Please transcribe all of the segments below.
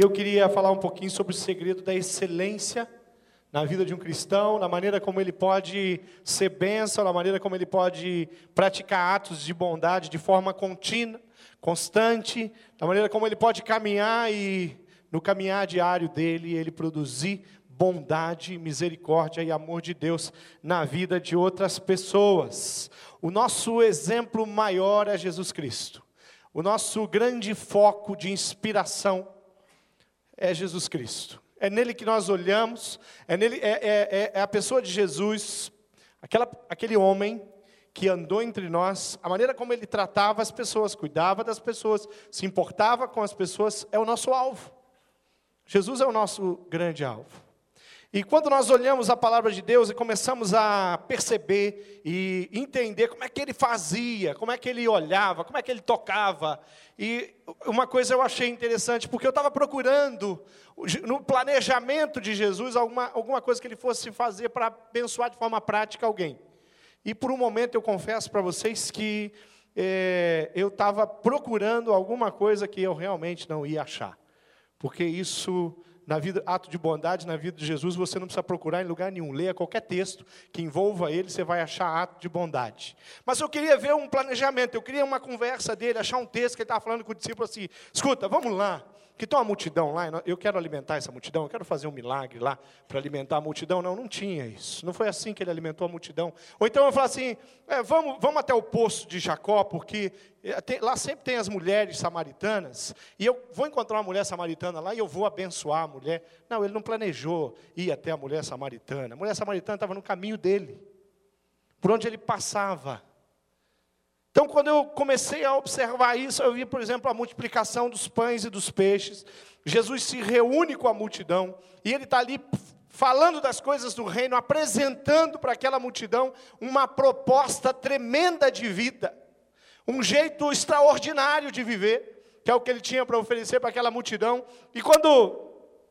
Eu queria falar um pouquinho sobre o segredo da excelência na vida de um cristão, na maneira como ele pode ser bênção, na maneira como ele pode praticar atos de bondade de forma contínua, constante, na maneira como ele pode caminhar e, no caminhar diário dele, ele produzir bondade, misericórdia e amor de Deus na vida de outras pessoas. O nosso exemplo maior é Jesus Cristo. O nosso grande foco de inspiração é Jesus Cristo é nele que nós olhamos, é, nele, é, é, é a pessoa de Jesus, aquela, aquele homem que andou entre nós, a maneira como ele tratava as pessoas, cuidava das pessoas, se importava com as pessoas, é o nosso alvo. Jesus é o nosso grande alvo. E quando nós olhamos a palavra de Deus e começamos a perceber e entender como é que ele fazia, como é que ele olhava, como é que ele tocava, e uma coisa eu achei interessante, porque eu estava procurando no planejamento de Jesus alguma, alguma coisa que ele fosse fazer para abençoar de forma prática alguém. E por um momento eu confesso para vocês que é, eu estava procurando alguma coisa que eu realmente não ia achar, porque isso na vida, ato de bondade na vida de Jesus, você não precisa procurar em lugar nenhum. Leia qualquer texto que envolva ele, você vai achar ato de bondade. Mas eu queria ver um planejamento, eu queria uma conversa dele, achar um texto que ele estava falando com o discípulo assim: escuta, vamos lá que tem uma multidão lá, eu quero alimentar essa multidão, eu quero fazer um milagre lá para alimentar a multidão. Não, não tinha isso. Não foi assim que ele alimentou a multidão. Ou então eu falo assim: é, vamos, vamos até o poço de Jacó, porque é, tem, lá sempre tem as mulheres samaritanas, e eu vou encontrar uma mulher samaritana lá e eu vou abençoar a mulher. Não, ele não planejou ir até a mulher samaritana. A mulher samaritana estava no caminho dele, por onde ele passava. Então, quando eu comecei a observar isso, eu vi, por exemplo, a multiplicação dos pães e dos peixes. Jesus se reúne com a multidão e ele está ali falando das coisas do reino, apresentando para aquela multidão uma proposta tremenda de vida, um jeito extraordinário de viver, que é o que ele tinha para oferecer para aquela multidão. E quando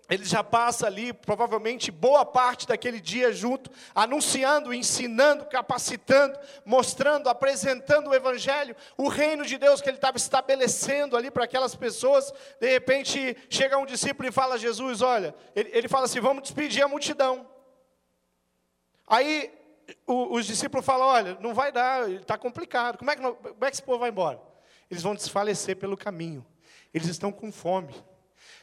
ele já passa ali, provavelmente, boa parte daquele dia junto, anunciando, ensinando, capacitando, mostrando, apresentando o Evangelho, o reino de Deus que ele estava estabelecendo ali para aquelas pessoas. De repente, chega um discípulo e fala a Jesus: Olha, ele, ele fala assim: Vamos despedir a multidão. Aí o, os discípulos falam: Olha, não vai dar, está complicado, como é, que, como é que esse povo vai embora? Eles vão desfalecer pelo caminho, eles estão com fome.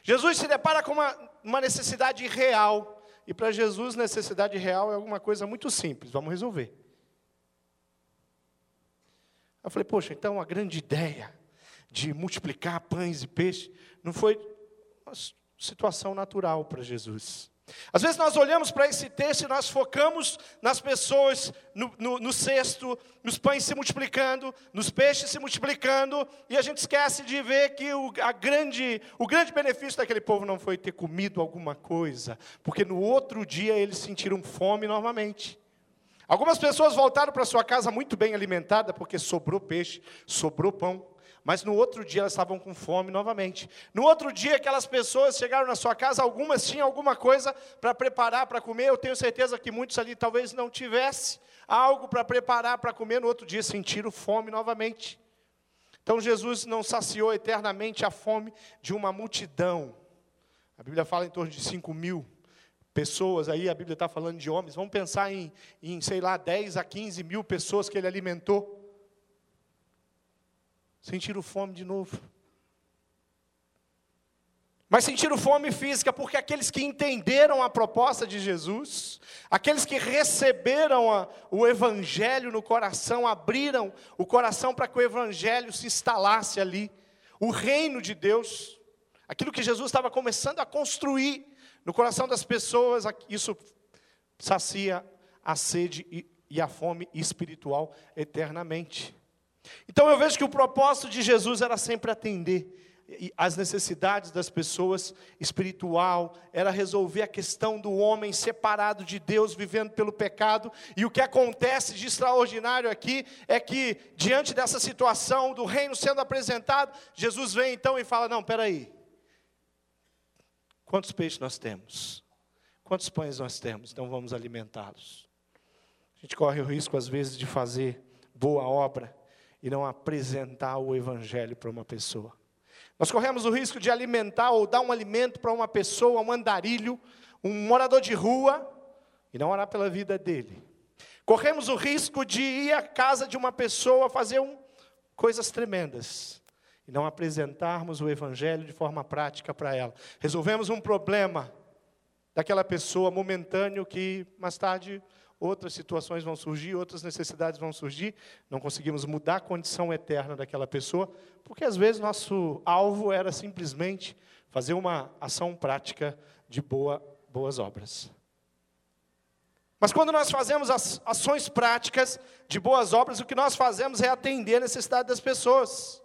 Jesus se depara com uma, uma necessidade real. E para Jesus, necessidade real é alguma coisa muito simples. Vamos resolver. Eu falei, poxa, então a grande ideia de multiplicar pães e peixes não foi uma situação natural para Jesus. Às vezes nós olhamos para esse texto e nós focamos nas pessoas, no, no, no, cesto, nos pães se multiplicando, nos peixes se multiplicando, e a gente esquece de ver que o, a grande, o grande benefício daquele povo não foi ter comido alguma coisa, porque no outro dia eles sentiram fome novamente. Algumas pessoas voltaram para sua casa muito bem alimentadas, porque sobrou peixe, sobrou pão. Mas no outro dia elas estavam com fome novamente. No outro dia, aquelas pessoas chegaram na sua casa, algumas tinham alguma coisa para preparar para comer. Eu tenho certeza que muitos ali talvez não tivessem algo para preparar para comer. No outro dia sentiram fome novamente. Então Jesus não saciou eternamente a fome de uma multidão. A Bíblia fala em torno de 5 mil pessoas, aí a Bíblia está falando de homens. Vamos pensar em, em, sei lá, 10 a 15 mil pessoas que ele alimentou sentiram fome de novo. Mas sentiram fome física porque aqueles que entenderam a proposta de Jesus, aqueles que receberam a, o Evangelho no coração, abriram o coração para que o Evangelho se instalasse ali, o reino de Deus, aquilo que Jesus estava começando a construir no coração das pessoas, isso sacia a sede e, e a fome espiritual eternamente. Então eu vejo que o propósito de Jesus era sempre atender as necessidades das pessoas espiritual, era resolver a questão do homem separado de Deus, vivendo pelo pecado. E o que acontece de extraordinário aqui é que, diante dessa situação do reino sendo apresentado, Jesus vem então e fala: Não, peraí, quantos peixes nós temos? Quantos pães nós temos? Então vamos alimentá-los. A gente corre o risco, às vezes, de fazer boa obra e não apresentar o Evangelho para uma pessoa. Nós corremos o risco de alimentar ou dar um alimento para uma pessoa, um andarilho, um morador de rua, e não orar pela vida dele. Corremos o risco de ir à casa de uma pessoa fazer um, coisas tremendas e não apresentarmos o Evangelho de forma prática para ela. Resolvemos um problema daquela pessoa momentâneo que mais tarde outras situações vão surgir, outras necessidades vão surgir, não conseguimos mudar a condição eterna daquela pessoa, porque às vezes nosso alvo era simplesmente fazer uma ação prática de boa, boas obras. Mas quando nós fazemos as ações práticas de boas obras, o que nós fazemos é atender a necessidade das pessoas.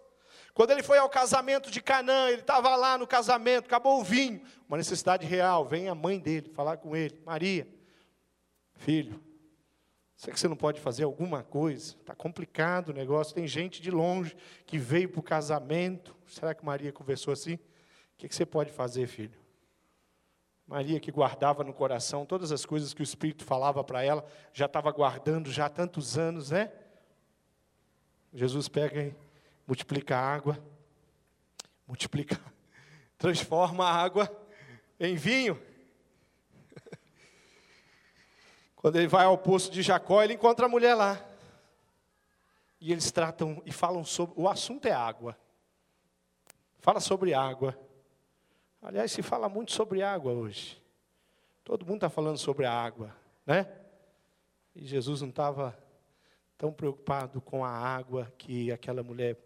Quando ele foi ao casamento de Canaã, ele estava lá no casamento, acabou o vinho, uma necessidade real. Vem a mãe dele falar com ele: Maria, filho, será que você não pode fazer alguma coisa? Está complicado o negócio, tem gente de longe que veio para o casamento. Será que Maria conversou assim? O que, que você pode fazer, filho? Maria que guardava no coração todas as coisas que o Espírito falava para ela, já estava guardando já há tantos anos, né? Jesus pega e multiplica a água, multiplica, transforma a água em vinho. Quando ele vai ao poço de Jacó, ele encontra a mulher lá. E eles tratam e falam sobre. O assunto é água. Fala sobre água. Aliás, se fala muito sobre água hoje. Todo mundo está falando sobre a água, né? E Jesus não estava tão preocupado com a água que aquela mulher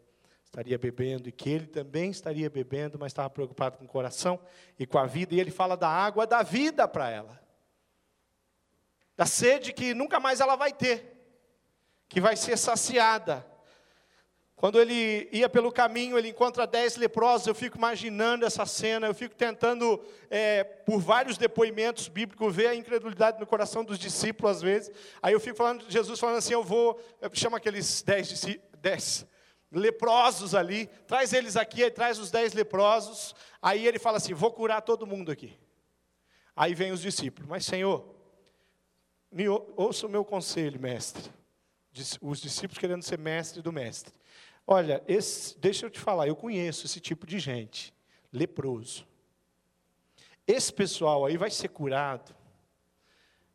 estaria bebendo e que ele também estaria bebendo, mas estava preocupado com o coração e com a vida. E ele fala da água da vida para ela, da sede que nunca mais ela vai ter, que vai ser saciada. Quando ele ia pelo caminho, ele encontra dez leprosos. Eu fico imaginando essa cena, eu fico tentando, é, por vários depoimentos bíblicos, ver a incredulidade no coração dos discípulos às vezes. Aí eu fico falando, Jesus falando assim: eu vou, chama aqueles dez, dez leprosos ali, traz eles aqui, aí traz os dez leprosos. Aí ele fala assim: vou curar todo mundo aqui. Aí vem os discípulos, mas Senhor, me ouça o meu conselho, mestre. Os discípulos querendo ser mestre do mestre. Olha, esse, deixa eu te falar, eu conheço esse tipo de gente, leproso. Esse pessoal aí vai ser curado.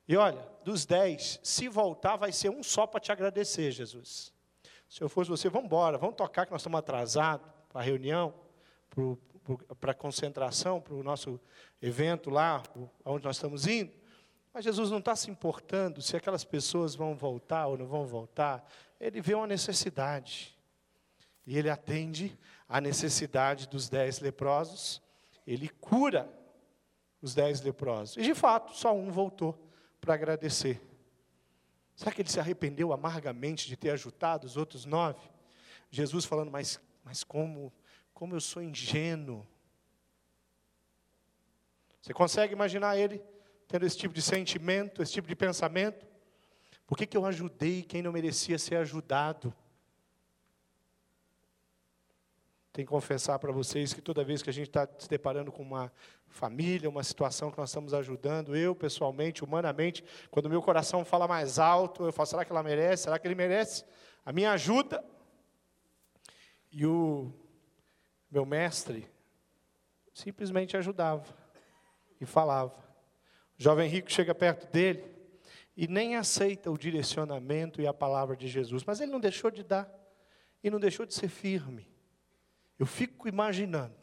E olha, dos dez, se voltar, vai ser um só para te agradecer, Jesus. Se eu fosse você, vamos embora, vamos tocar que nós estamos atrasados para a reunião, para a concentração, para o nosso evento lá, onde nós estamos indo. Mas Jesus não está se importando se aquelas pessoas vão voltar ou não vão voltar. Ele vê uma necessidade. E ele atende à necessidade dos dez leprosos, ele cura os dez leprosos. E de fato, só um voltou para agradecer. Será que ele se arrependeu amargamente de ter ajudado os outros nove? Jesus falando, mas, mas como, como eu sou ingênuo. Você consegue imaginar ele tendo esse tipo de sentimento, esse tipo de pensamento? Por que, que eu ajudei quem não merecia ser ajudado? Tenho que confessar para vocês que toda vez que a gente está se deparando com uma família, uma situação que nós estamos ajudando, eu pessoalmente, humanamente, quando meu coração fala mais alto, eu falo, será que ela merece? Será que ele merece a minha ajuda? E o meu mestre simplesmente ajudava e falava. O jovem rico chega perto dele e nem aceita o direcionamento e a palavra de Jesus, mas ele não deixou de dar e não deixou de ser firme. Eu fico imaginando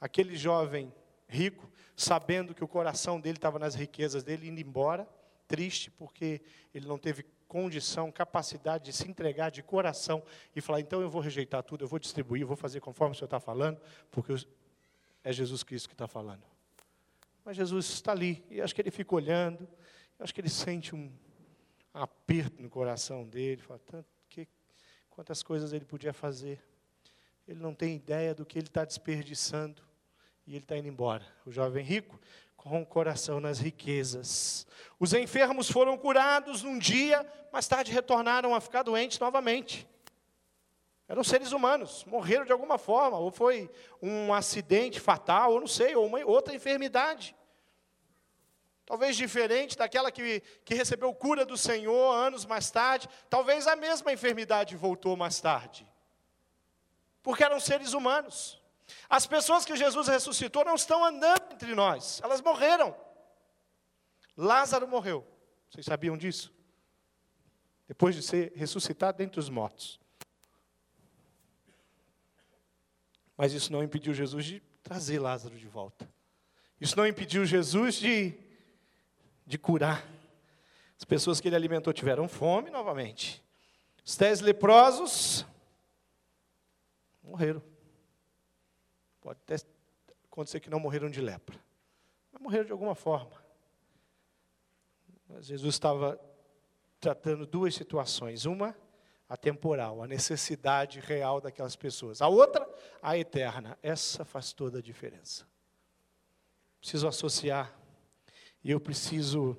aquele jovem rico, sabendo que o coração dele estava nas riquezas dele, indo embora, triste, porque ele não teve condição, capacidade de se entregar de coração e falar: então eu vou rejeitar tudo, eu vou distribuir, eu vou fazer conforme o Senhor está falando, porque é Jesus Cristo que está falando. Mas Jesus está ali, e acho que ele fica olhando, acho que ele sente um aperto no coração dele, fala: tanto que, quantas coisas ele podia fazer. Ele não tem ideia do que ele está desperdiçando e ele está indo embora. O jovem rico com o coração nas riquezas. Os enfermos foram curados num dia, mais tarde retornaram a ficar doentes novamente. Eram seres humanos, morreram de alguma forma, ou foi um acidente fatal, ou não sei, ou uma outra enfermidade. Talvez diferente daquela que, que recebeu cura do Senhor anos mais tarde, talvez a mesma enfermidade voltou mais tarde porque eram seres humanos. As pessoas que Jesus ressuscitou não estão andando entre nós, elas morreram. Lázaro morreu. Vocês sabiam disso? Depois de ser ressuscitado dentre os mortos. Mas isso não impediu Jesus de trazer Lázaro de volta. Isso não impediu Jesus de, de curar. As pessoas que ele alimentou tiveram fome novamente. Os dez leprosos morreram. Pode até acontecer que não morreram de lepra, mas morreram de alguma forma. Mas Jesus estava tratando duas situações. Uma, a temporal, a necessidade real daquelas pessoas. A outra, a eterna. Essa faz toda a diferença. Preciso associar e eu preciso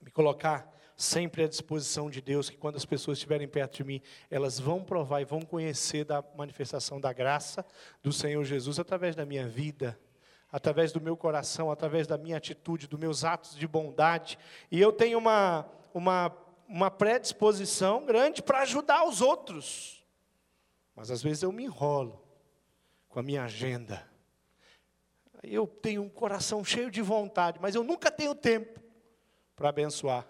me colocar sempre à disposição de Deus, que quando as pessoas estiverem perto de mim, elas vão provar e vão conhecer da manifestação da graça do Senhor Jesus através da minha vida, através do meu coração, através da minha atitude, dos meus atos de bondade. E eu tenho uma, uma, uma predisposição grande para ajudar os outros. Mas às vezes eu me enrolo com a minha agenda. Eu tenho um coração cheio de vontade, mas eu nunca tenho tempo para abençoar.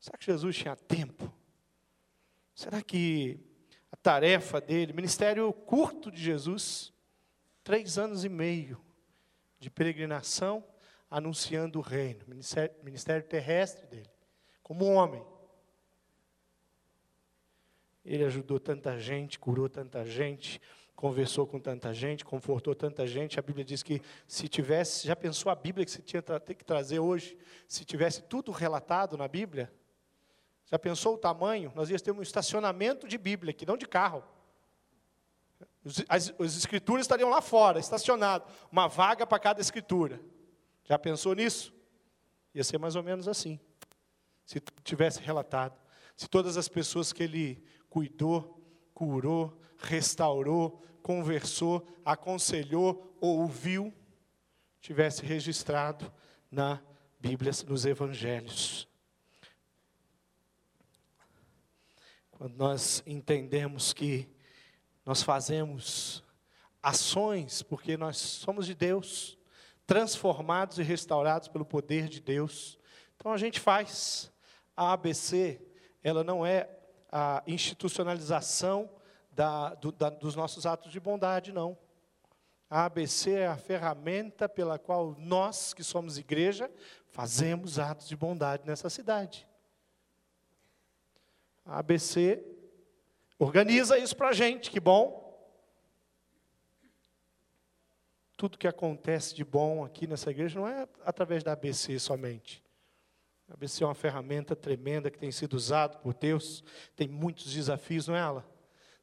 Será que Jesus tinha tempo? Será que a tarefa dele, ministério curto de Jesus, três anos e meio de peregrinação, anunciando o reino, ministério, ministério terrestre dele, como homem. Ele ajudou tanta gente, curou tanta gente, conversou com tanta gente, confortou tanta gente. A Bíblia diz que se tivesse, já pensou a Bíblia que você tinha que trazer hoje, se tivesse tudo relatado na Bíblia? Já pensou o tamanho? Nós íamos ter um estacionamento de Bíblia aqui, não de carro. As, as escrituras estariam lá fora, estacionado. Uma vaga para cada escritura. Já pensou nisso? Ia ser mais ou menos assim. Se tivesse relatado. Se todas as pessoas que ele cuidou, curou, restaurou, conversou, aconselhou, ouviu, tivesse registrado na Bíblia, nos Evangelhos. Quando nós entendemos que nós fazemos ações porque nós somos de Deus, transformados e restaurados pelo poder de Deus. Então a gente faz. A ABC, ela não é a institucionalização da, do, da, dos nossos atos de bondade, não. A ABC é a ferramenta pela qual nós, que somos igreja, fazemos atos de bondade nessa cidade. A ABC organiza isso para a gente, que bom. Tudo que acontece de bom aqui nessa igreja não é através da ABC somente. A ABC é uma ferramenta tremenda que tem sido usada por Deus. Tem muitos desafios, não é ela?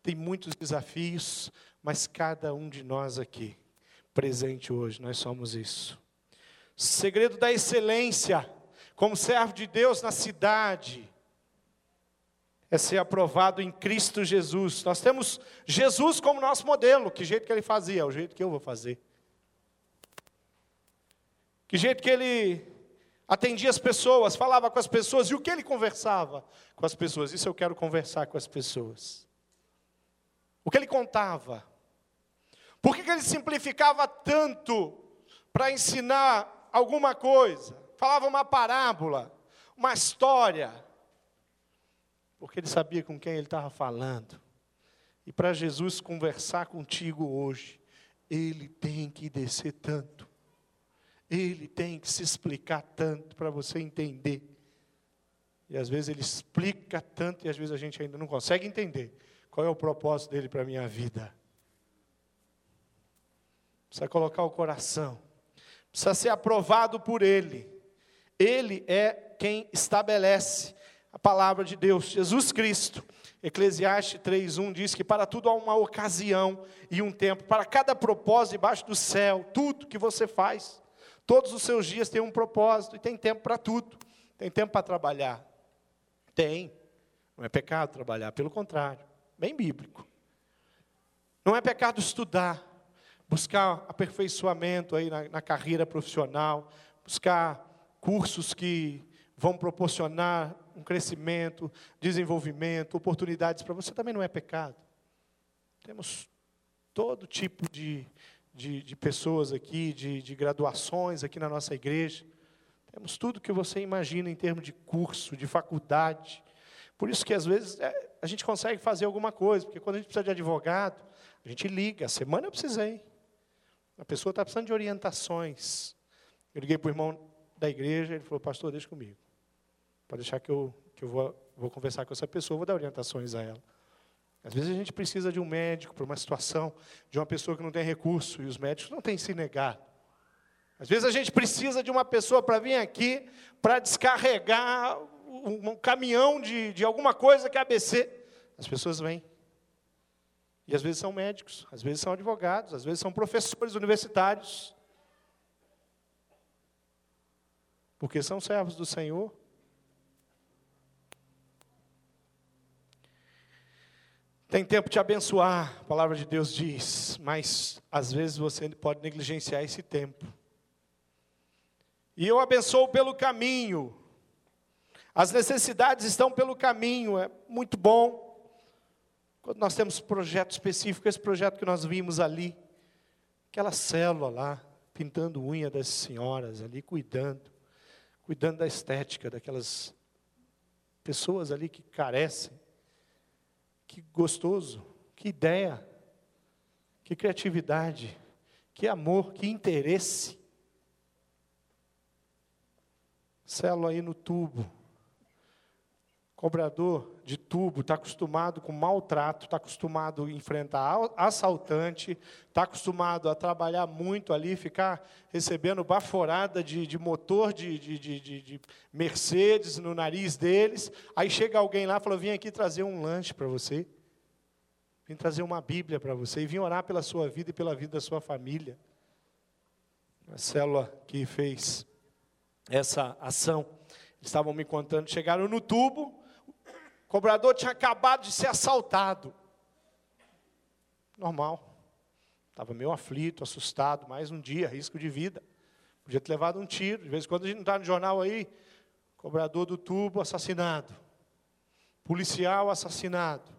Tem muitos desafios, mas cada um de nós aqui, presente hoje, nós somos isso. Segredo da excelência, como servo de Deus na cidade, é ser aprovado em Cristo Jesus. Nós temos Jesus como nosso modelo. Que jeito que ele fazia? O jeito que eu vou fazer. Que jeito que ele atendia as pessoas, falava com as pessoas e o que ele conversava com as pessoas. Isso eu quero conversar com as pessoas. O que ele contava. Por que, que ele simplificava tanto para ensinar alguma coisa? Falava uma parábola, uma história porque ele sabia com quem ele estava falando. E para Jesus conversar contigo hoje, ele tem que descer tanto, ele tem que se explicar tanto para você entender. E às vezes ele explica tanto e às vezes a gente ainda não consegue entender qual é o propósito dele para a minha vida. Precisa colocar o coração, precisa ser aprovado por ele. Ele é quem estabelece a palavra de Deus, Jesus Cristo. Eclesiastes 3:1 diz que para tudo há uma ocasião e um tempo, para cada propósito debaixo do céu, tudo que você faz, todos os seus dias têm um propósito e tem tempo para tudo. Tem tempo para trabalhar? Tem. Não é pecado trabalhar, pelo contrário, bem bíblico. Não é pecado estudar, buscar aperfeiçoamento aí na, na carreira profissional, buscar cursos que vão proporcionar um crescimento, desenvolvimento, oportunidades para você, também não é pecado. Temos todo tipo de, de, de pessoas aqui, de, de graduações aqui na nossa igreja. Temos tudo que você imagina em termos de curso, de faculdade. Por isso que às vezes é, a gente consegue fazer alguma coisa, porque quando a gente precisa de advogado, a gente liga. A semana eu precisei. A pessoa está precisando de orientações. Eu liguei para o irmão da igreja, ele falou, pastor, deixa comigo. Pode deixar que eu, que eu vou, vou conversar com essa pessoa, vou dar orientações a ela. Às vezes a gente precisa de um médico para uma situação, de uma pessoa que não tem recurso, e os médicos não têm se negar. Às vezes a gente precisa de uma pessoa para vir aqui para descarregar um, caminhão de, de alguma coisa que é ABC. As pessoas vêm. E às vezes são médicos, às vezes são advogados, às vezes são professores universitários. Porque são servos do Senhor. Tem tempo de abençoar, a palavra de Deus diz, mas às vezes você pode negligenciar esse tempo. E eu abençoo pelo caminho. As necessidades estão pelo caminho, é muito bom. Quando nós temos projeto específico, esse projeto que nós vimos ali, aquela célula lá, pintando unha das senhoras ali, cuidando, cuidando da estética daquelas pessoas ali que carecem. Que gostoso, que ideia, que criatividade, que amor, que interesse. Célula aí no tubo. Cobrador de tubo está acostumado com maltrato, está acostumado a enfrentar assaltante, está acostumado a trabalhar muito ali, ficar recebendo baforada de, de motor de, de, de, de Mercedes no nariz deles. Aí chega alguém lá e fala: Vim aqui trazer um lanche para você. Vim trazer uma Bíblia para você e vim orar pela sua vida e pela vida da sua família. A célula que fez essa ação, estavam me contando, chegaram no tubo, cobrador tinha acabado de ser assaltado. Normal. Estava meio aflito, assustado, mais um dia, risco de vida. Podia ter levado um tiro. De vez em quando a gente não está no jornal aí, cobrador do tubo assassinado. Policial assassinado.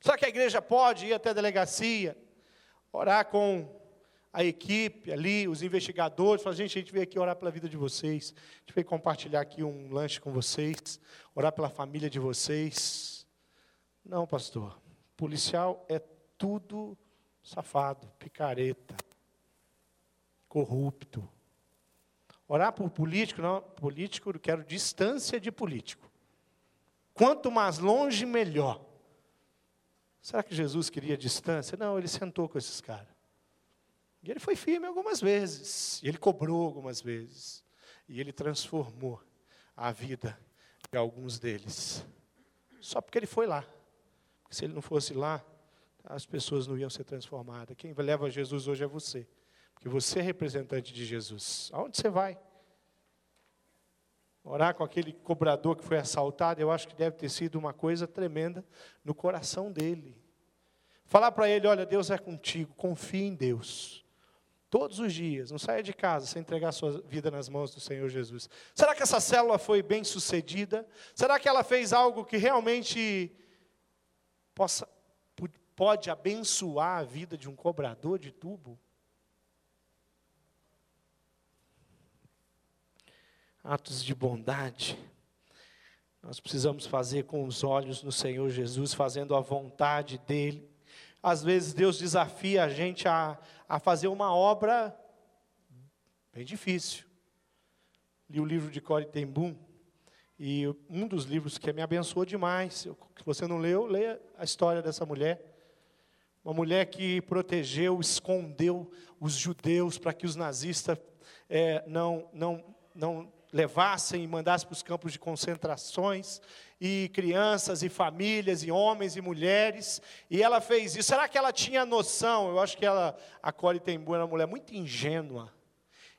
Será que a igreja pode ir até a delegacia, orar com a equipe ali, os investigadores, falar, gente, a gente veio aqui orar pela vida de vocês, a gente veio compartilhar aqui um lanche com vocês, orar pela família de vocês. Não, pastor, policial é tudo safado, picareta, corrupto. Orar por político, não, político, eu quero distância de político. Quanto mais longe, melhor. Será que Jesus queria distância? Não, ele sentou com esses caras. E ele foi firme algumas vezes, ele cobrou algumas vezes, e ele transformou a vida de alguns deles. Só porque ele foi lá. Porque se ele não fosse lá, as pessoas não iam ser transformadas. Quem leva Jesus hoje é você. Porque você é representante de Jesus. Aonde você vai? Orar com aquele cobrador que foi assaltado, eu acho que deve ter sido uma coisa tremenda no coração dele. Falar para ele: olha, Deus é contigo, confie em Deus. Todos os dias, não saia de casa sem entregar a sua vida nas mãos do Senhor Jesus. Será que essa célula foi bem sucedida? Será que ela fez algo que realmente possa, pode abençoar a vida de um cobrador de tubo? Atos de bondade. Nós precisamos fazer com os olhos no Senhor Jesus, fazendo a vontade dEle. Às vezes Deus desafia a gente a, a fazer uma obra bem difícil. Li o livro de Corey ten Boom, e um dos livros que me abençoou demais, se você não leu, leia a história dessa mulher. Uma mulher que protegeu, escondeu os judeus para que os nazistas é, não, não, não levassem e mandassem para os campos de concentrações, e crianças, e famílias, e homens e mulheres, e ela fez isso. Será que ela tinha noção? Eu acho que ela, a Cori Tembu era uma mulher muito ingênua,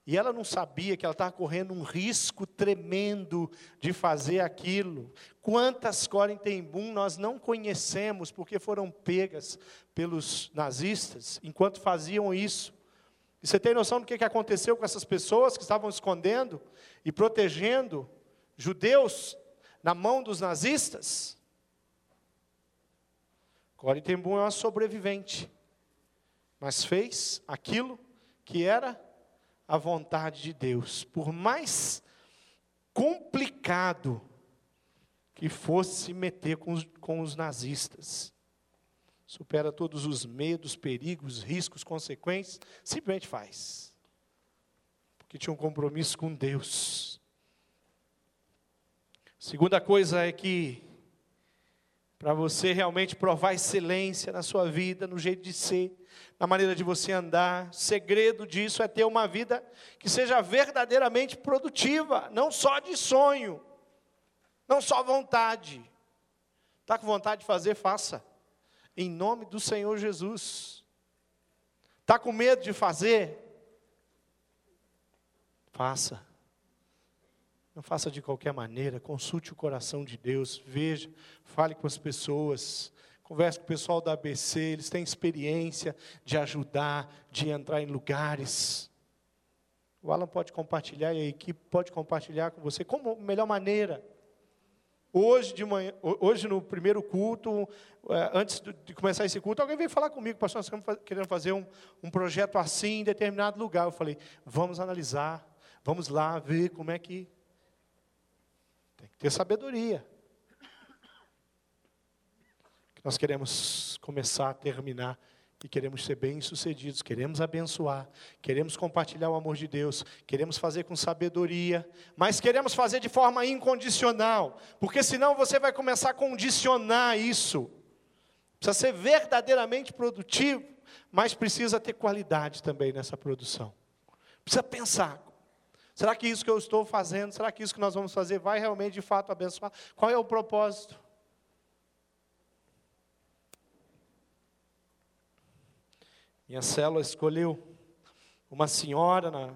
e ela não sabia que ela estava correndo um risco tremendo de fazer aquilo. Quantas Coren Tembum nós não conhecemos porque foram pegas pelos nazistas enquanto faziam isso. E você tem noção do que aconteceu com essas pessoas que estavam escondendo e protegendo judeus na mão dos nazistas? Core é uma sobrevivente, mas fez aquilo que era a vontade de Deus. Por mais complicado que fosse se meter com os, com os nazistas, supera todos os medos, perigos, riscos, consequências, simplesmente faz. Porque tinha um compromisso com Deus. Segunda coisa é que, para você realmente provar excelência na sua vida, no jeito de ser, na maneira de você andar, segredo disso é ter uma vida que seja verdadeiramente produtiva, não só de sonho, não só vontade. Está com vontade de fazer, faça. Em nome do Senhor Jesus. Está com medo de fazer? Faça. Não faça de qualquer maneira, consulte o coração de Deus, veja, fale com as pessoas, converse com o pessoal da ABC, eles têm experiência de ajudar, de entrar em lugares. O Alan pode compartilhar e a equipe pode compartilhar com você como melhor maneira. Hoje de manhã, hoje no primeiro culto, é, antes de começar esse culto, alguém veio falar comigo, pastor, nós estamos querendo fazer um, um projeto assim em determinado lugar. Eu falei, vamos analisar, vamos lá ver como é que tem que ter sabedoria. Nós queremos começar terminar e queremos ser bem-sucedidos, queremos abençoar, queremos compartilhar o amor de Deus, queremos fazer com sabedoria, mas queremos fazer de forma incondicional, porque senão você vai começar a condicionar isso. Precisa ser verdadeiramente produtivo, mas precisa ter qualidade também nessa produção. Precisa pensar, Será que isso que eu estou fazendo, será que isso que nós vamos fazer vai realmente de fato abençoar? Qual é o propósito? Minha célula escolheu uma senhora na,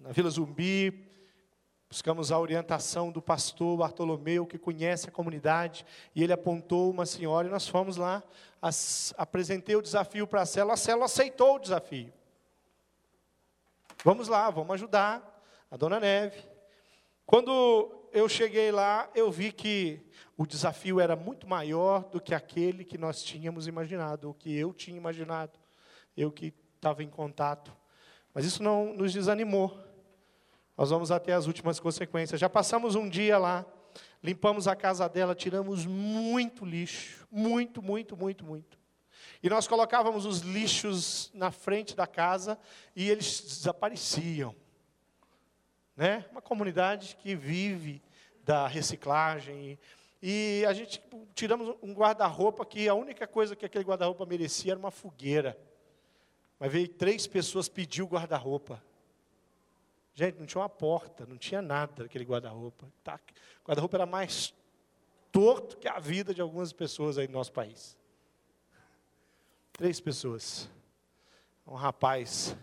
na Vila Zumbi, buscamos a orientação do pastor Bartolomeu, que conhece a comunidade, e ele apontou uma senhora, e nós fomos lá, as, apresentei o desafio para a célula, a célula aceitou o desafio. Vamos lá, vamos ajudar a dona Neve. Quando eu cheguei lá, eu vi que o desafio era muito maior do que aquele que nós tínhamos imaginado, o que eu tinha imaginado, eu que estava em contato. Mas isso não nos desanimou. Nós vamos até as últimas consequências. Já passamos um dia lá, limpamos a casa dela, tiramos muito lixo, muito, muito, muito, muito. E nós colocávamos os lixos na frente da casa e eles desapareciam né? Uma comunidade que vive da reciclagem. E a gente tipo, tiramos um guarda-roupa que a única coisa que aquele guarda-roupa merecia era uma fogueira. Mas veio três pessoas pedir o guarda-roupa. Gente, não tinha uma porta, não tinha nada aquele guarda-roupa. Tá, o guarda-roupa era mais torto que a vida de algumas pessoas aí no nosso país. Três pessoas. Um rapaz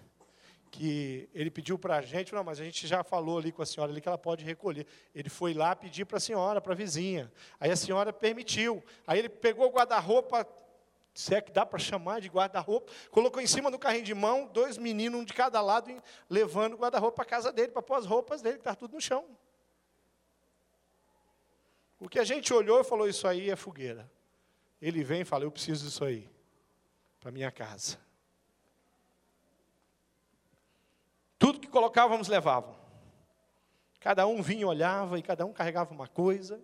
que ele pediu para a gente, não, mas a gente já falou ali com a senhora ali que ela pode recolher. Ele foi lá pedir para a senhora, para a vizinha. Aí a senhora permitiu. Aí ele pegou o guarda-roupa, se é que dá para chamar de guarda-roupa, colocou em cima do carrinho de mão, dois meninos, um de cada lado, levando o guarda-roupa para casa dele, para pôr as roupas dele, que está tudo no chão. O que a gente olhou e falou, isso aí é fogueira. Ele vem e fala, eu preciso disso aí, para minha casa. Tudo que colocávamos levavam. Cada um vinha, olhava e cada um carregava uma coisa.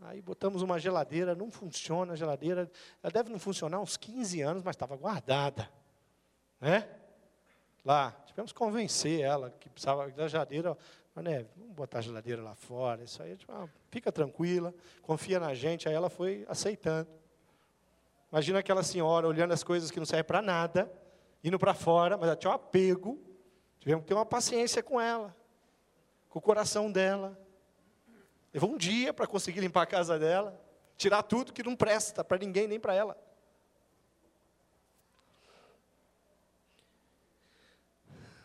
Aí botamos uma geladeira, não funciona a geladeira. Ela deve não funcionar uns 15 anos, mas estava guardada. Né? Lá, tivemos que convencer ela que precisava da geladeira. né, vamos botar a geladeira lá fora. Isso aí, tipo, ah, fica tranquila, confia na gente. Aí ela foi aceitando. Imagina aquela senhora olhando as coisas que não servem para nada, indo para fora, mas ela tinha um apego Tivemos que ter uma paciência com ela, com o coração dela. Levou um dia para conseguir limpar a casa dela, tirar tudo que não presta para ninguém, nem para ela.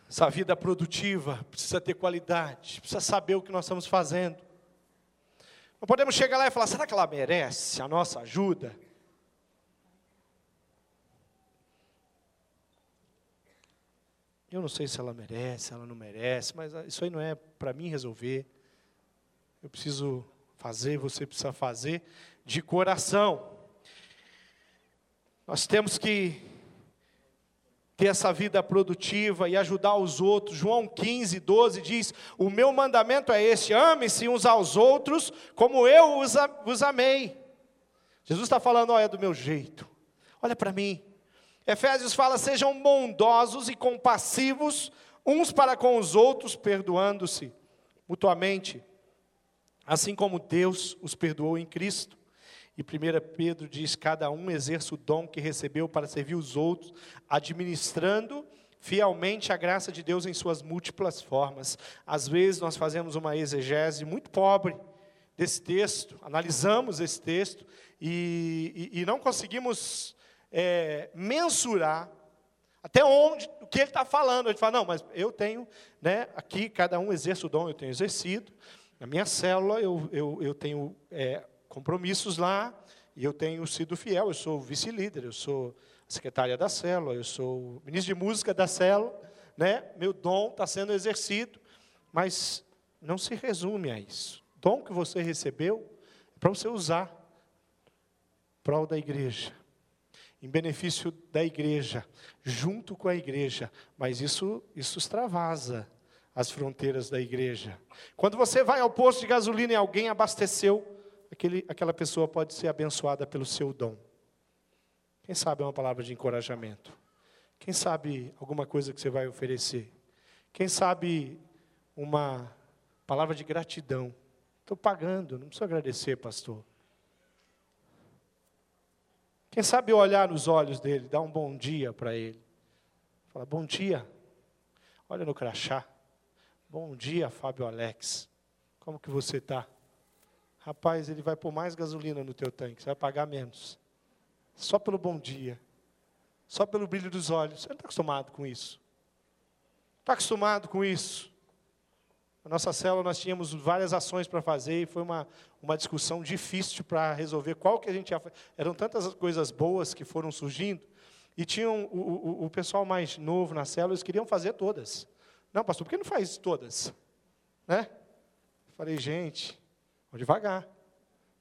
Essa vida produtiva precisa ter qualidade, precisa saber o que nós estamos fazendo. Não podemos chegar lá e falar: será que ela merece a nossa ajuda? Eu não sei se ela merece, ela não merece, mas isso aí não é para mim resolver. Eu preciso fazer, você precisa fazer de coração. Nós temos que ter essa vida produtiva e ajudar os outros. João 15, 12 diz: O meu mandamento é este: ame-se uns aos outros como eu os, amei. Jesus está falando: olha, do meu jeito, olha para mim. Efésios fala: sejam bondosos e compassivos uns para com os outros, perdoando-se mutuamente, assim como Deus os perdoou em Cristo. E 1 Pedro diz: cada um exerce o dom que recebeu para servir os outros, administrando fielmente a graça de Deus em suas múltiplas formas. Às vezes nós fazemos uma exegese muito pobre desse texto, analisamos esse texto e, e, e não conseguimos é, mensurar até onde, o que ele está falando. Gente fala, não, mas eu tenho, né, aqui cada um exerce o dom, eu tenho exercido. Na minha célula eu, eu, eu tenho é, compromissos lá, e eu tenho sido fiel, eu sou vice-líder, eu sou secretária da célula, eu sou ministro de música da célula, né? meu dom está sendo exercido, mas não se resume a isso. O dom que você recebeu é para você usar, prol da igreja, em benefício da igreja, junto com a igreja, mas isso, isso extravasa as fronteiras da igreja. Quando você vai ao posto de gasolina e alguém abasteceu aquele, aquela pessoa pode ser abençoada pelo seu dom. Quem sabe é uma palavra de encorajamento? Quem sabe alguma coisa que você vai oferecer? Quem sabe uma palavra de gratidão? Estou pagando, não preciso agradecer, pastor. Quem sabe olhar nos olhos dele, dar um bom dia para ele. Fala, bom dia. Olha no crachá. Bom dia, Fábio Alex. Como que você está? rapaz, ele vai pôr mais gasolina no teu tanque, você vai pagar menos. Só pelo bom dia. Só pelo brilho dos olhos. Você não está acostumado com isso. Está acostumado com isso. Na nossa célula nós tínhamos várias ações para fazer e foi uma, uma discussão difícil para resolver qual que a gente ia Eram tantas coisas boas que foram surgindo e tinham o, o, o pessoal mais novo na célula, eles queriam fazer todas. Não, pastor, por que não faz todas? Né? Falei, gente, Vamos devagar,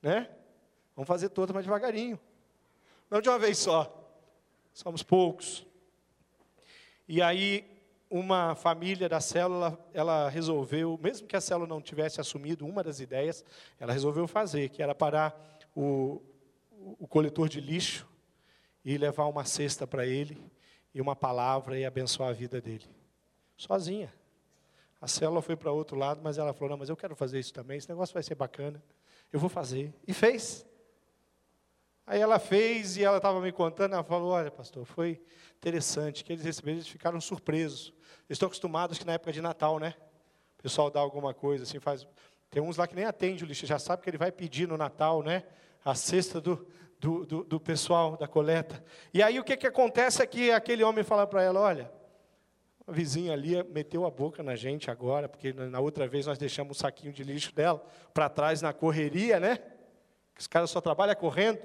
né? Vamos fazer todas, mas devagarinho. Não de uma vez só. Somos poucos. E aí, uma família da célula, ela resolveu, mesmo que a célula não tivesse assumido uma das ideias, ela resolveu fazer, que era parar o, o coletor de lixo e levar uma cesta para ele e uma palavra e abençoar a vida dele. Sozinha. A célula foi para outro lado, mas ela falou: Não, mas eu quero fazer isso também, esse negócio vai ser bacana, eu vou fazer. E fez. Aí ela fez e ela estava me contando, ela falou: Olha, pastor, foi interessante que eles receberam, eles ficaram surpresos. Eles estão acostumados que na época de Natal, né? O pessoal dá alguma coisa, assim, faz. Tem uns lá que nem atende o lixo, já sabe que ele vai pedir no Natal, né? A cesta do, do, do, do pessoal da coleta. E aí o que, que acontece é que aquele homem fala para ela: Olha, a vizinha ali meteu a boca na gente agora, porque na outra vez nós deixamos o saquinho de lixo dela para trás na correria, né? Os caras só trabalham correndo.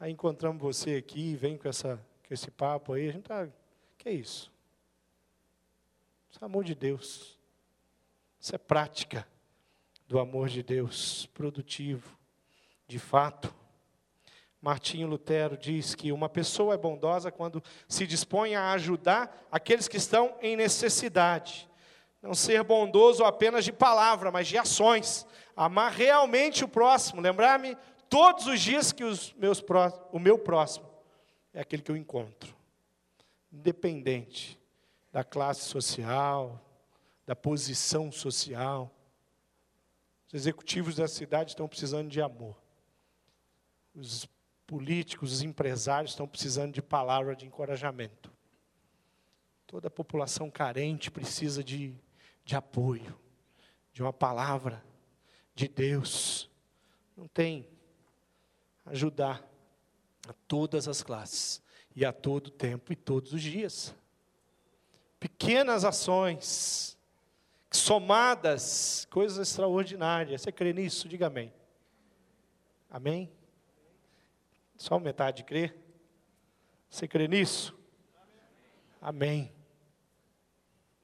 Aí encontramos você aqui, vem com, essa, com esse papo aí. A gente tá. Que é isso? Isso é amor de Deus. Isso é prática do amor de Deus, produtivo, de fato. Martinho Lutero diz que uma pessoa é bondosa quando se dispõe a ajudar aqueles que estão em necessidade. Não ser bondoso apenas de palavra, mas de ações. Amar realmente o próximo. Lembrar-me todos os dias que os meus pró o meu próximo é aquele que eu encontro. Independente da classe social, da posição social. Os executivos da cidade estão precisando de amor. Os políticos, os empresários estão precisando de palavra de encorajamento. Toda a população carente precisa de, de apoio, de uma palavra de Deus. Não tem ajudar a todas as classes e a todo tempo e todos os dias. Pequenas ações, somadas, coisas extraordinárias. Você crê nisso? Diga amém. Amém? Só metade crê? Você crê nisso? Amém.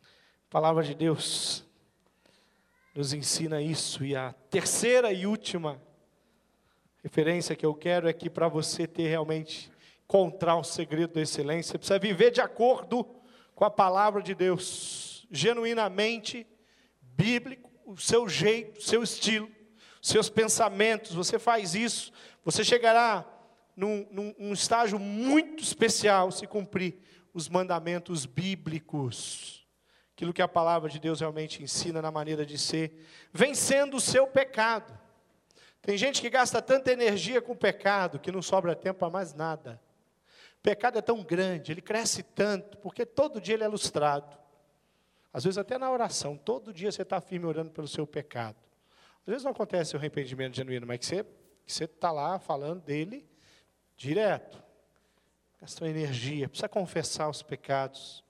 A palavra de Deus nos ensina isso. E a terceira e última referência que eu quero é que para você ter realmente encontrar o segredo da excelência, você precisa viver de acordo com a palavra de Deus, genuinamente bíblico, o seu jeito, o seu estilo, seus pensamentos. Você faz isso, você chegará num, num, num estágio muito especial se cumprir os mandamentos bíblicos. Aquilo que a palavra de Deus realmente ensina na maneira de ser, vencendo o seu pecado. Tem gente que gasta tanta energia com o pecado que não sobra tempo para mais nada. O pecado é tão grande, ele cresce tanto, porque todo dia ele é lustrado. Às vezes até na oração, todo dia você está firme orando pelo seu pecado. Às vezes não acontece o arrependimento genuíno, mas que você está lá falando dele direto. Gastou energia, precisa confessar os pecados.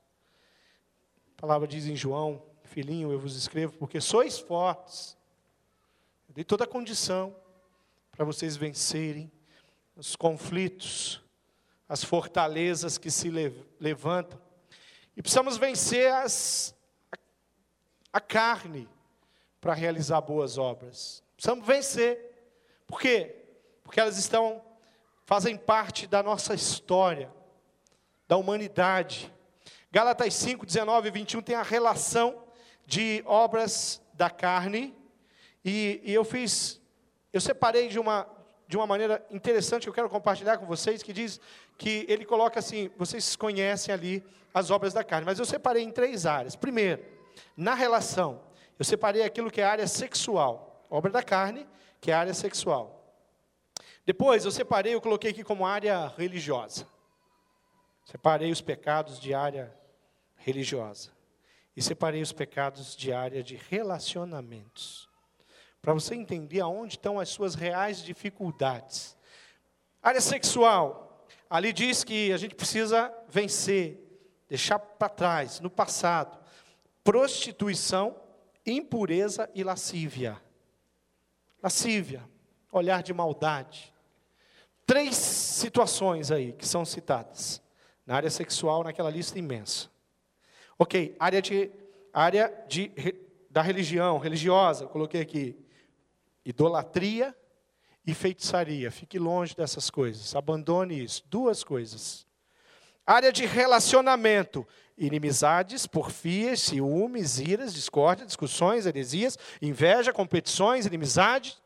A palavra diz em João, filhinho, eu vos escrevo porque sois fortes. Eu dei toda a condição para vocês vencerem os conflitos, as fortalezas que se levantam. E precisamos vencer as, a, a carne para realizar boas obras. Precisamos vencer. Por quê? Porque elas estão fazem parte da nossa história, da humanidade. Gálatas 5, 19 e 21 tem a relação de obras da carne, e, e eu fiz, eu separei de uma, de uma maneira interessante que eu quero compartilhar com vocês, que diz que ele coloca assim: vocês conhecem ali as obras da carne, mas eu separei em três áreas. Primeiro, na relação, eu separei aquilo que é a área sexual, obra da carne, que é a área sexual. Depois eu separei, eu coloquei aqui como área religiosa. Separei os pecados de área religiosa. E separei os pecados de área de relacionamentos. Para você entender aonde estão as suas reais dificuldades. Área sexual. Ali diz que a gente precisa vencer, deixar para trás, no passado, prostituição, impureza e lascívia. Lascívia, olhar de maldade. Três situações aí que são citadas na área sexual, naquela lista imensa. Ok, área de, área de, da religião, religiosa, coloquei aqui. Idolatria e feitiçaria. Fique longe dessas coisas, abandone isso. Duas coisas. Área de relacionamento, inimizades, porfias, ciúmes, iras, discórdia, discussões, heresias, inveja, competições, inimizade,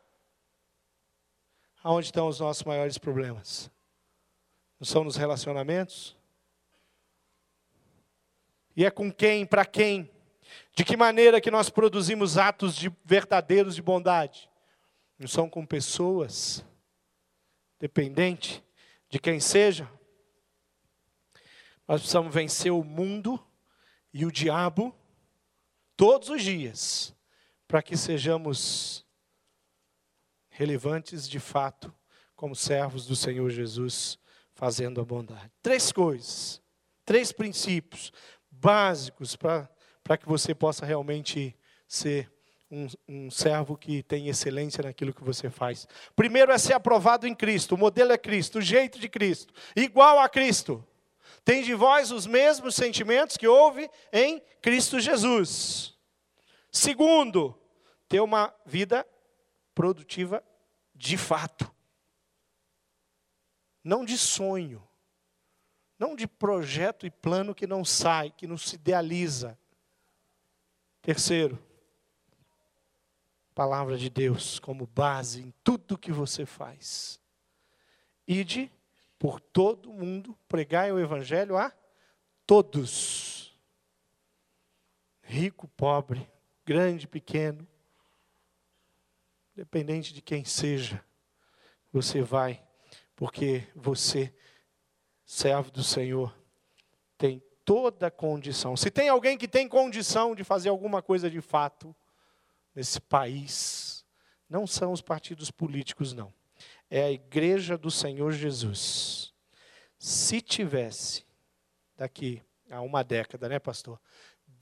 Aonde estão os nossos maiores problemas? Não são nos relacionamentos? E é com quem, para quem? De que maneira que nós produzimos atos de verdadeiros de bondade? Não são com pessoas, dependente de quem seja. Nós precisamos vencer o mundo e o diabo todos os dias, para que sejamos relevantes de fato, como servos do Senhor Jesus, fazendo a bondade. Três coisas, três princípios básicos para que você possa realmente ser um, um, servo que tem excelência naquilo que você faz. Primeiro é ser aprovado em Cristo, o modelo é Cristo, o jeito de Cristo, igual a Cristo. Tem de vós os mesmos sentimentos que houve em Cristo Jesus. Segundo, ter uma vida produtiva de fato. Não de sonho. Não de projeto e plano que não sai, que não se idealiza. Terceiro, palavra de Deus como base em tudo que você faz. Ide por todo mundo, pregai o evangelho a todos. Rico, pobre, grande, pequeno, Independente de quem seja, você vai, porque você, servo do Senhor, tem toda condição. Se tem alguém que tem condição de fazer alguma coisa de fato nesse país, não são os partidos políticos, não. É a igreja do Senhor Jesus. Se tivesse, daqui a uma década, né, pastor?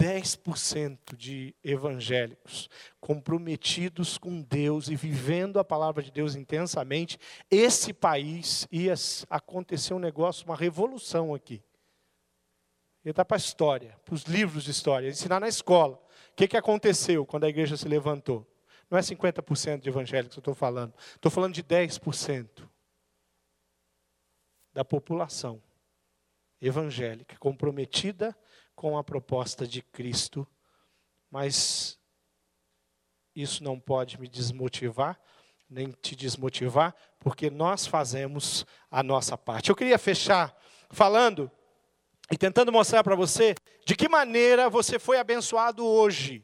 10% de evangélicos comprometidos com Deus e vivendo a palavra de Deus intensamente, esse país ia acontecer um negócio, uma revolução aqui. Ia dar para a história, para os livros de história, ensinar na escola. O que, que aconteceu quando a igreja se levantou? Não é 50% de evangélicos que eu estou falando, estou falando de 10%. da população evangélica, comprometida com a proposta de Cristo, mas isso não pode me desmotivar, nem te desmotivar, porque nós fazemos a nossa parte. Eu queria fechar falando e tentando mostrar para você de que maneira você foi abençoado hoje.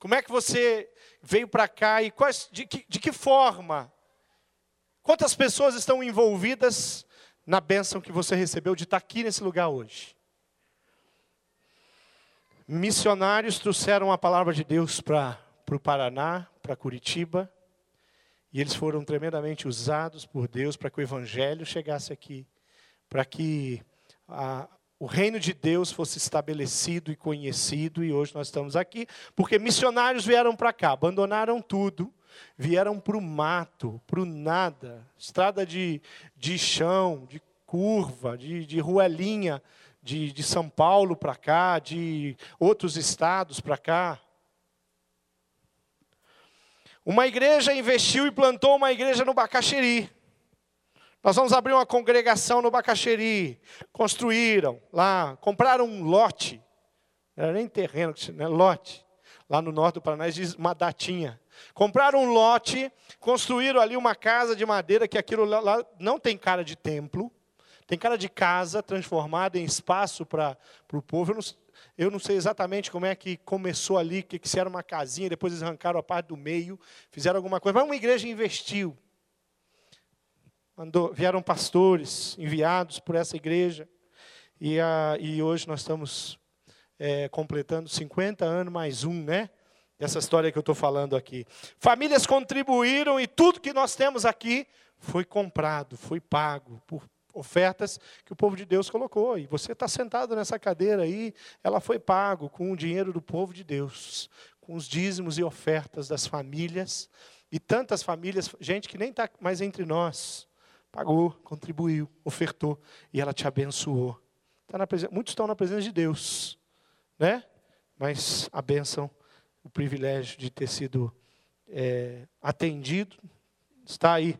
Como é que você veio para cá e quais, de, que, de que forma? Quantas pessoas estão envolvidas na bênção que você recebeu de estar aqui nesse lugar hoje? Missionários trouxeram a palavra de Deus para o Paraná, para Curitiba, e eles foram tremendamente usados por Deus para que o Evangelho chegasse aqui, para que a, o reino de Deus fosse estabelecido e conhecido, e hoje nós estamos aqui, porque missionários vieram para cá, abandonaram tudo, vieram para o mato, para o nada, estrada de, de chão, de curva, de, de ruelinha, de, de São Paulo para cá, de outros estados para cá. Uma igreja investiu e plantou uma igreja no Bacaxeri. Nós vamos abrir uma congregação no Bacaxeri. Construíram lá, compraram um lote. Não era nem terreno, né? lote. Lá no norte do Paraná diz uma datinha. Compraram um lote, construíram ali uma casa de madeira, que aquilo lá não tem cara de templo, tem cara de casa transformada em espaço para o povo. Eu não, eu não sei exatamente como é que começou ali, que, que se era uma casinha, depois eles arrancaram a parte do meio, fizeram alguma coisa. Mas uma igreja investiu mandou, vieram pastores enviados por essa igreja. E, a, e hoje nós estamos é, completando 50 anos mais um, né? Dessa história que eu estou falando aqui. Famílias contribuíram e tudo que nós temos aqui foi comprado, foi pago por ofertas que o povo de Deus colocou. E você está sentado nessa cadeira aí, ela foi pago com o dinheiro do povo de Deus, com os dízimos e ofertas das famílias. E tantas famílias, gente que nem está mais entre nós, Pagou, contribuiu, ofertou e ela te abençoou. Tá presença, muitos estão na presença de Deus, né? Mas a bênção, o privilégio de ter sido é, atendido, está aí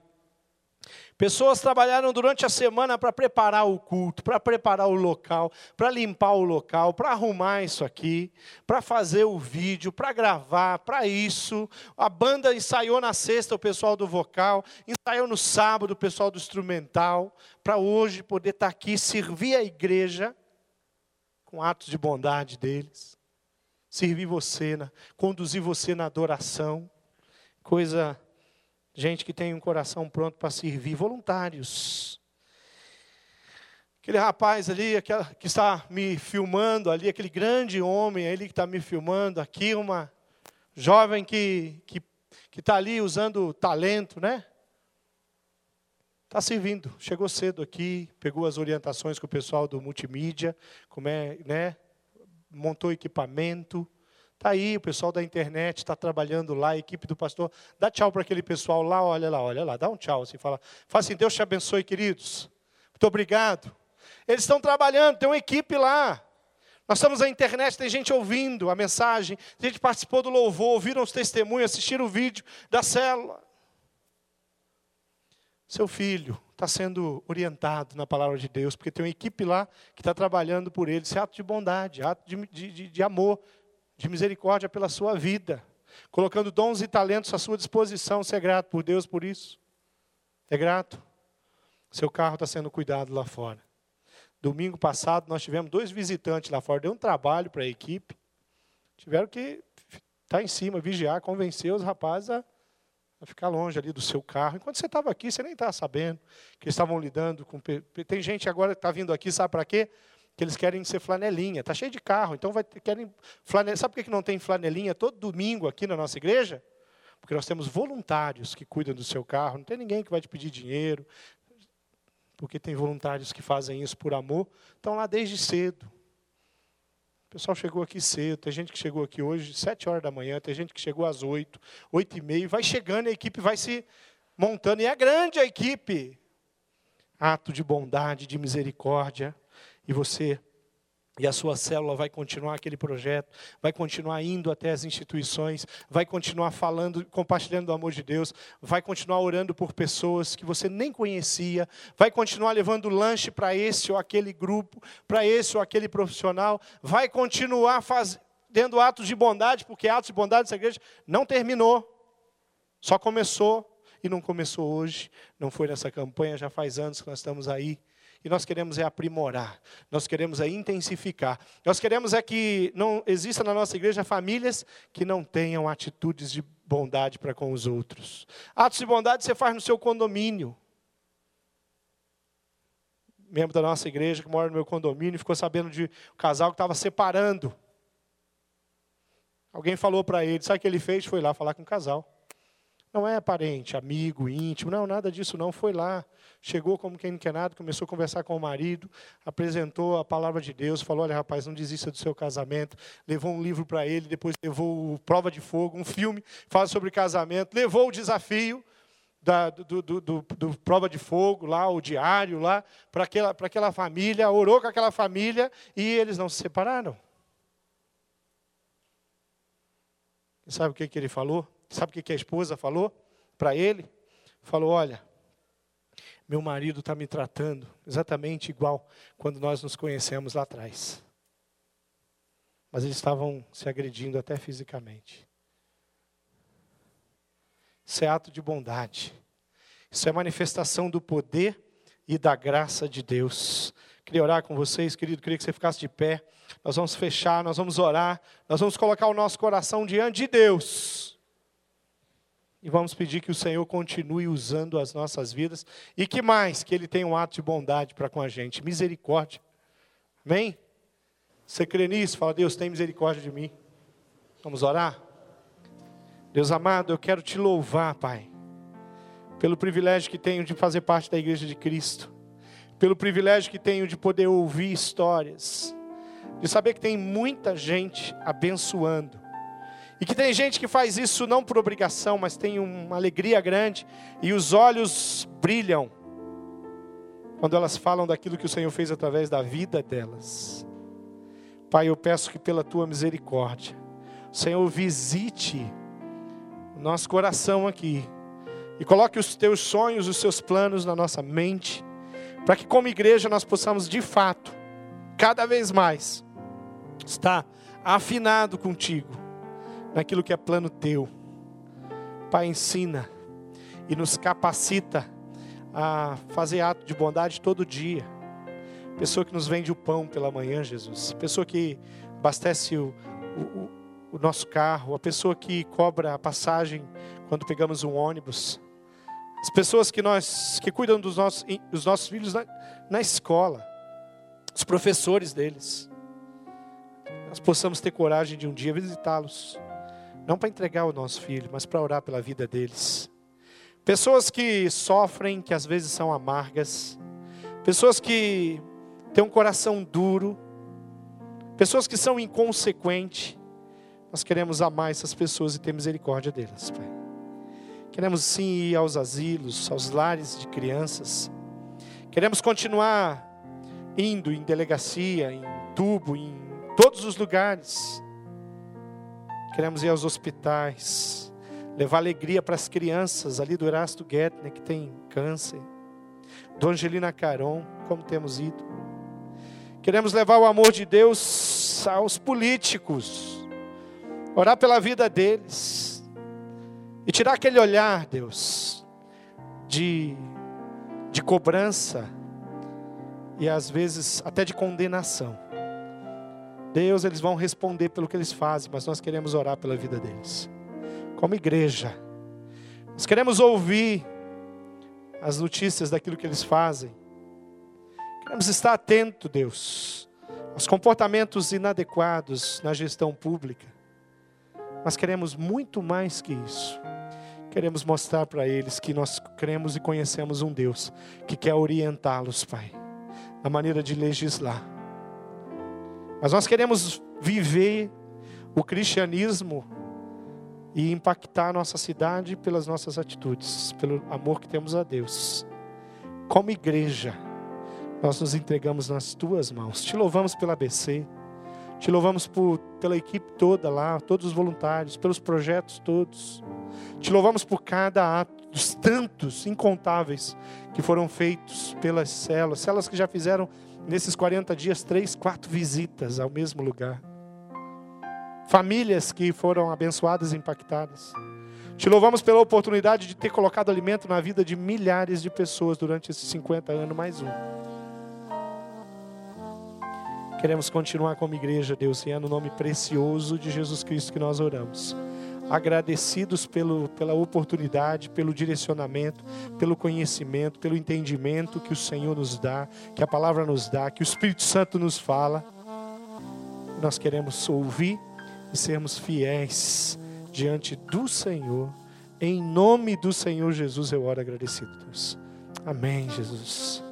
Pessoas trabalharam durante a semana para preparar o culto, para preparar o local, para limpar o local, para arrumar isso aqui, para fazer o vídeo, para gravar, para isso. A banda ensaiou na sexta, o pessoal do vocal, ensaiou no sábado, o pessoal do instrumental, para hoje poder estar tá aqui, servir a igreja com atos de bondade deles, servir você, conduzir você na adoração, coisa gente que tem um coração pronto para servir, voluntários. Aquele rapaz ali que está me filmando ali, aquele grande homem ali que está me filmando aqui, uma jovem que que que está ali usando talento, né? Está servindo. Chegou cedo aqui, pegou as orientações com o pessoal do multimídia, como é, né? Montou equipamento. Está aí, o pessoal da internet está trabalhando lá, a equipe do pastor. Dá tchau para aquele pessoal lá, olha lá, olha lá, dá um tchau. Assim, fala, fala assim, Deus te abençoe, queridos. Muito obrigado. Eles estão trabalhando, tem uma equipe lá. Nós estamos na internet, tem gente ouvindo a mensagem, tem gente participou do louvor, ouviram os testemunhos, assistiram o vídeo da célula. Seu filho está sendo orientado na palavra de Deus, porque tem uma equipe lá que está trabalhando por ele. Isso é ato de bondade, ato de, de, de amor, de misericórdia pela sua vida, colocando dons e talentos à sua disposição. Você é grato por Deus por isso? É grato? Seu carro está sendo cuidado lá fora. Domingo passado nós tivemos dois visitantes lá fora, deu um trabalho para a equipe. Tiveram que estar tá em cima, vigiar, convencer os rapazes a, a, ficar longe ali do seu carro. Enquanto você estava aqui, você nem estava sabendo que estavam lidando com. Tem gente agora que está vindo aqui, sabe para quê? Que eles querem ser flanelinha. Está cheio de carro, então vai, querem flanelinha. Sabe por que não tem flanelinha todo domingo aqui na nossa igreja? Porque nós temos voluntários que cuidam do seu carro, não tem ninguém que vai te pedir dinheiro, porque tem voluntários que fazem isso por amor, estão lá desde cedo. O pessoal chegou aqui cedo, tem gente que chegou aqui hoje, sete horas da manhã, tem gente que chegou às oito, oito e meia, vai chegando, a equipe vai se montando, e é grande a equipe. Ato de bondade, de misericórdia, e você E a sua célula vai continuar aquele projeto, vai continuar indo até as instituições, vai continuar falando, compartilhando do amor de Deus, vai continuar orando por pessoas que você nem conhecia, vai continuar levando lanche para esse ou aquele grupo, para esse ou aquele profissional, vai continuar fazendo atos de bondade, porque atos de bondade dessa igreja não terminou, só começou e não começou hoje, não foi nessa campanha, já faz anos que nós estamos aí. E nós queremos é aprimorar, nós queremos é intensificar. Nós queremos é que não exista na nossa igreja famílias que não tenham atitudes de bondade para com os outros. Atos de bondade você faz no seu condomínio. Membro da nossa igreja que mora no meu condomínio ficou sabendo de um casal que estava separando. Alguém falou para ele, sabe o que ele fez? Foi lá falar com o casal. Não é parente, amigo, íntimo, não, nada disso não. Foi lá, chegou como quem não quer nada, começou a conversar com o marido, apresentou a palavra de Deus, falou: Olha, rapaz, não desista do seu casamento. Levou um livro para ele, depois levou Prova de Fogo, um filme, fala sobre casamento, levou o desafio. Da, do, do, do, do, prova de fogo lá, o diário lá, para aquela, aquela família, orou com aquela família e eles não se separaram. E sabe o que, que ele falou? Sabe o que a esposa falou para ele? Falou: Olha, meu marido está me tratando exatamente igual quando nós nos conhecemos lá atrás. Mas eles estavam se agredindo até fisicamente. Isso é ato de bondade. Isso é manifestação do poder e da graça de Deus. Queria orar com vocês, querido, queria que você ficasse de pé. Nós vamos fechar, nós vamos orar, nós vamos colocar o nosso coração diante de Deus. E vamos pedir que o Senhor continue usando as nossas vidas. E que mais? Que Ele tenha um ato de bondade para com a gente. Misericórdia. Amém? Você crê nisso? Fala, Deus, tem misericórdia de mim. Vamos orar? Deus amado, eu quero te louvar, Pai, pelo privilégio que tenho de fazer parte da Igreja de Cristo, pelo privilégio que tenho de poder ouvir histórias, de saber que tem muita gente abençoando, e que tem gente que faz isso não por obrigação, mas tem uma alegria grande e os olhos brilham quando elas falam daquilo que o Senhor fez através da vida delas. Pai, eu peço que pela tua misericórdia, o Senhor visite o nosso coração aqui e coloque os teus sonhos, os seus planos na nossa mente, para que como igreja nós possamos de fato, cada vez mais, estar afinado contigo naquilo que é plano teu. Pai, ensina e nos capacita a fazer ato de bondade todo dia. Pessoa que nos vende o pão pela manhã, Jesus. Pessoa que abastece o, o, o nosso carro. A pessoa que cobra a passagem quando pegamos um ônibus. As pessoas que nós que cuidam dos nossos, dos nossos filhos na, na escola. Os professores deles. Nós possamos ter coragem de um dia visitá-los não para entregar o nosso filho, mas para orar pela vida deles. Pessoas que sofrem, que às vezes são amargas. Pessoas que têm um coração duro. Pessoas que são inconsequentes. Nós queremos amar essas pessoas e ter misericórdia delas, Pai. Queremos sim ir aos asilos, aos lares de crianças. Queremos continuar indo em delegacia, em tubo, em todos os lugares Queremos ir aos hospitais, levar alegria para as crianças ali do Erasto Guetner que tem câncer. Do Angelina Caron, como temos ido. Queremos levar o amor de Deus aos políticos, orar pela vida deles e tirar aquele olhar, Deus, de, de cobrança e às vezes até de condenação. Deus, eles vão responder pelo que eles fazem, mas nós queremos orar pela vida deles. Como igreja, nós queremos ouvir as notícias daquilo que eles fazem. Queremos estar atento, Deus, aos comportamentos inadequados na gestão pública. Mas queremos muito mais que isso. Queremos mostrar para eles que nós cremos e conhecemos um Deus que quer orientá-los, Pai, na maneira de legislar mas nós queremos viver o cristianismo e impactar a nossa cidade pelas nossas atitudes, pelo amor que temos a Deus. Como igreja, nós nos entregamos nas tuas mãos. Te louvamos pela ABC, te louvamos por, pela equipe toda lá, todos os voluntários, pelos projetos todos. Te louvamos por cada ato, dos tantos incontáveis que foram feitos pelas células, células que já fizeram nesses 40 dias três, quatro visitas ao mesmo lugar. Famílias que foram abençoadas e impactadas. Te louvamos pela oportunidade de ter colocado alimento na vida de milhares de pessoas durante esses 50 anos, mais um. Queremos continuar como igreja, Deus, e é no nome precioso de Jesus Cristo que nós oramos. Agradecidos pelo, pela oportunidade, pelo direcionamento, pelo conhecimento, pelo entendimento que o Senhor nos dá, que a palavra nos dá, que o Espírito Santo nos fala. Nós queremos ouvir e sermos fiéis diante do Senhor. Em nome do Senhor Jesus eu oro agradecido, Deus. Amém, Jesus.